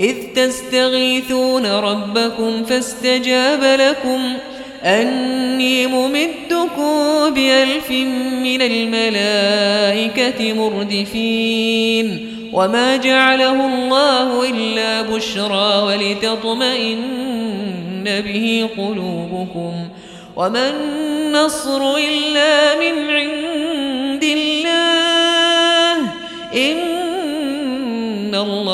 إذ تستغيثون ربكم فاستجاب لكم أني ممدكم بألف من الملائكة مردفين وما جعله الله إلا بشرى ولتطمئن به قلوبكم وما النصر إلا من عند الله إن الله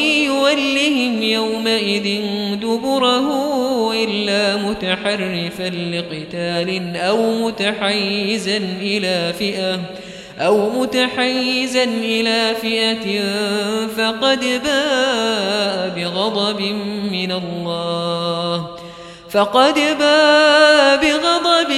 يولهم يومئذ دبره إلا متحرفا لقتال أو متحيزا إلى فئة أو متحيزا إلى فئة فقد باء بغضب من الله فقد باء بغضب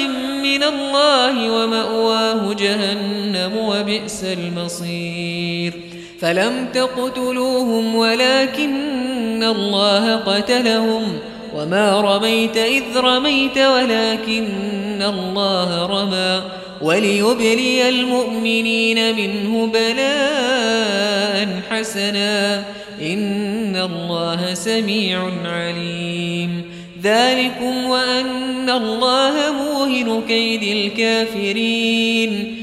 من الله ومأواه جهنم وبئس المصير فلم تقتلوهم ولكن الله قتلهم وما رميت إذ رميت ولكن الله رمى وليبلي المؤمنين منه بلاء حسنا إن الله سميع عليم ذلكم وأن الله موهن كيد الكافرين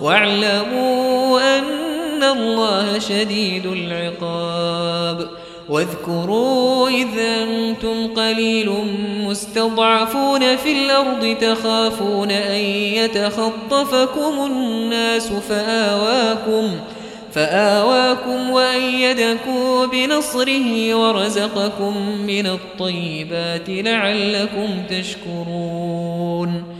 واعلموا أن الله شديد العقاب. واذكروا إذا أنتم قليل مستضعفون في الأرض تخافون أن يتخطفكم الناس فآواكم فآواكم وأيدكم بنصره ورزقكم من الطيبات لعلكم تشكرون.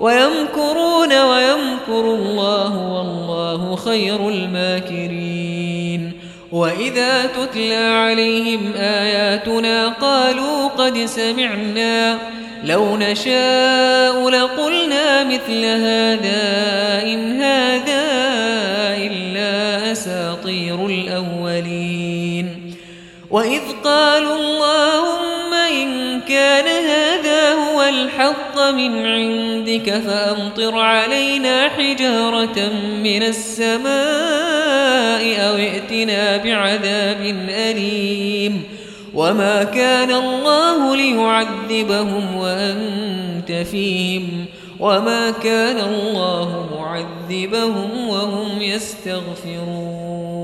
ويمكرون ويمكر الله والله خير الماكرين. وإذا تتلى عليهم آياتنا قالوا قد سمعنا لو نشاء لقلنا مثل هذا إن هذا إلا أساطير الأولين. وإذ قالوا اللهم الحق من عندك فأمطر علينا حجارة من السماء أو ائتنا بعذاب أليم وما كان الله ليعذبهم وأنت فيهم وما كان الله معذبهم وهم يستغفرون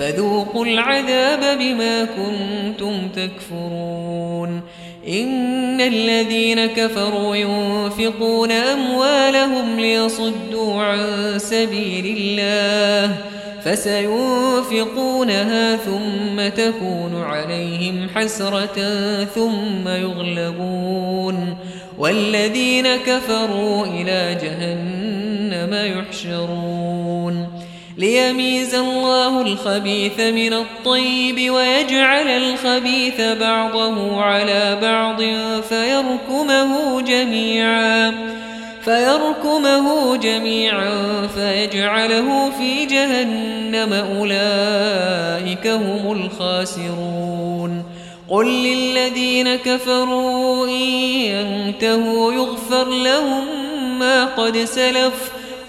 فذوقوا العذاب بما كنتم تكفرون. إن الذين كفروا ينفقون أموالهم ليصدوا عن سبيل الله فسينفقونها ثم تكون عليهم حسرة ثم يغلبون. والذين كفروا إلى جهنم يحشرون. ليميز الله الخبيث من الطيب ويجعل الخبيث بعضه على بعض فيركمه جميعا فيركمه جميعا فيجعله في جهنم أولئك هم الخاسرون. قل للذين كفروا إن ينتهوا يغفر لهم ما قد سلف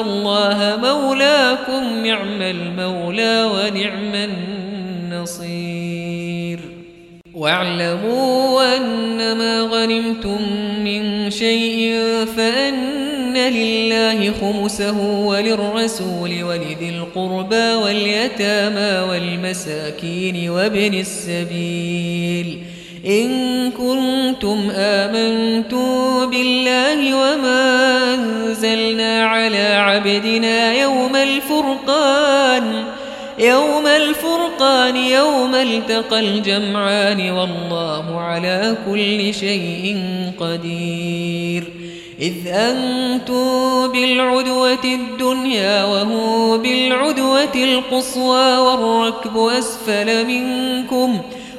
الله مولاكم نعم المولى ونعم النصير. واعلموا أنما غنمتم من شيء فأن لله خمسه وللرسول ولذي القربى واليتامى والمساكين وابن السبيل. إن كنتم آمنتم بالله وما أنزلنا على عبدنا يوم الفرقان يوم الفرقان يوم التقى الجمعان والله على كل شيء قدير. إذ أنتم بالعدوة الدنيا وهو بالعدوة القصوى والركب أسفل منكم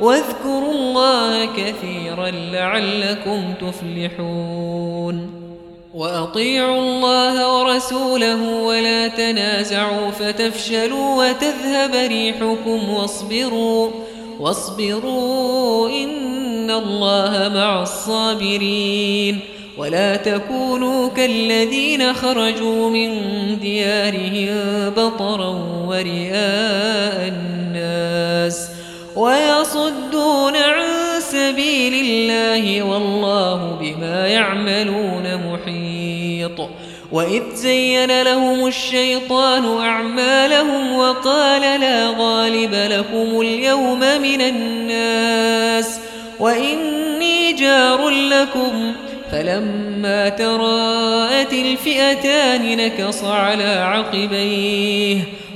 واذكروا الله كثيرا لعلكم تفلحون. وأطيعوا الله ورسوله ولا تنازعوا فتفشلوا وتذهب ريحكم واصبروا واصبروا إن الله مع الصابرين. ولا تكونوا كالذين خرجوا من ديارهم بطرا ورئاء الناس. ويصدون عن سبيل الله والله بما يعملون محيط. وإذ زين لهم الشيطان أعمالهم وقال لا غالب لكم اليوم من الناس وإني جار لكم. فلما تراءت الفئتان نكص على عقبيه.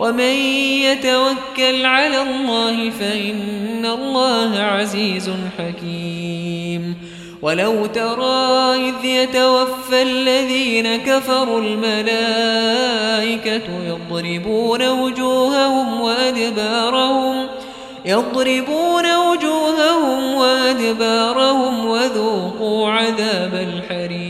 ومن يتوكل على الله فإن الله عزيز حكيم. ولو ترى إذ يتوفى الذين كفروا الملائكة يضربون وجوههم وأدبارهم يضربون وجوههم وأدبارهم وذوقوا عذاب الحريق.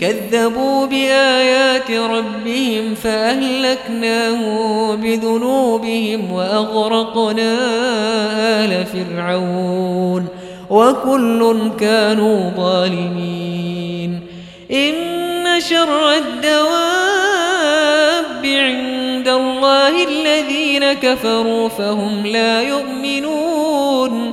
كذبوا بآيات ربهم فأهلكناهم بذنوبهم وأغرقنا آل فرعون وكل كانوا ظالمين. إن شر الدواب عند الله الذين كفروا فهم لا يؤمنون.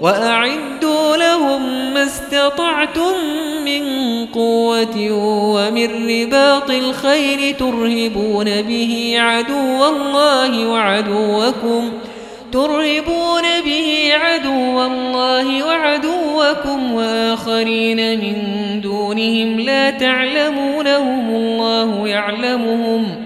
وأعدوا لهم ما استطعتم من قوة ومن رباط الخير ترهبون به عدو الله وعدوكم ترهبون به عدو الله وعدوكم وآخرين من دونهم لا تعلمونهم الله يعلمهم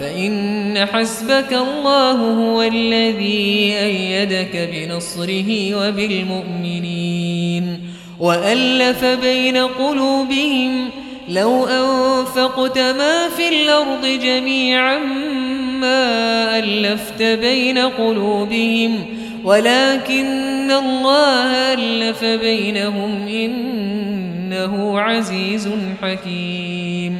فإن حسبك الله هو الذي أيدك بنصره وبالمؤمنين وألف بين قلوبهم لو أنفقت ما في الأرض جميعا ما ألفت بين قلوبهم ولكن الله ألف بينهم إنه عزيز حكيم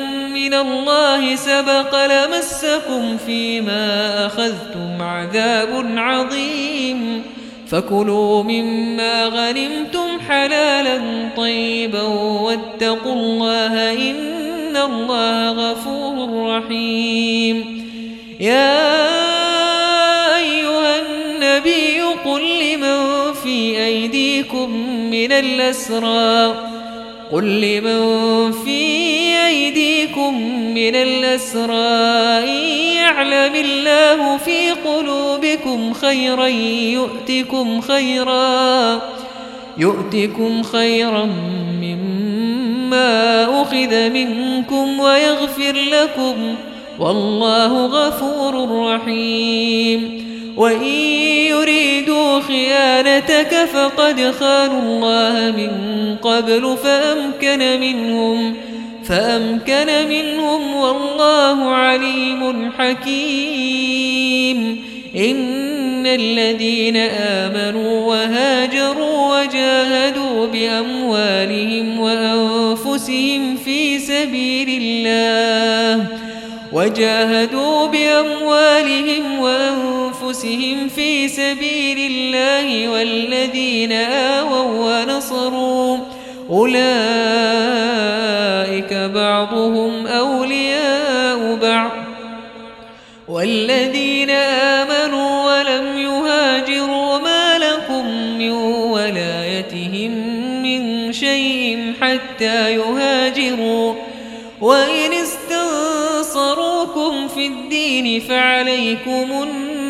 من الله سبق لمسكم فيما أخذتم عذاب عظيم فكلوا مما غنمتم حلالا طيبا واتقوا الله إن الله غفور رحيم يا أيها النبي قل لمن في أيديكم من الأسرى قل لمن في أيديكم من الأسرى يعلم الله في قلوبكم خيرا يؤتكم خيرا يؤتكم خيرا مما أخذ منكم ويغفر لكم والله غفور رحيم. وإن يريدوا خيانتك فقد خانوا الله من قبل فأمكن منهم فأمكن منهم والله عليم حكيم إن الذين آمنوا وهاجروا وجاهدوا بأموالهم وأنفسهم في سبيل الله وجاهدوا بأموالهم وأنفسهم في سبيل الله والذين آووا ونصروا. أولئك بعضهم أولياء بعض. والذين آمنوا ولم يهاجروا ما لكم من ولايتهم من شيء حتى يهاجروا. وإن استنصروكم في الدين فعليكم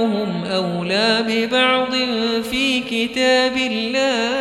بعضهم أولى ببعض في كتاب الله.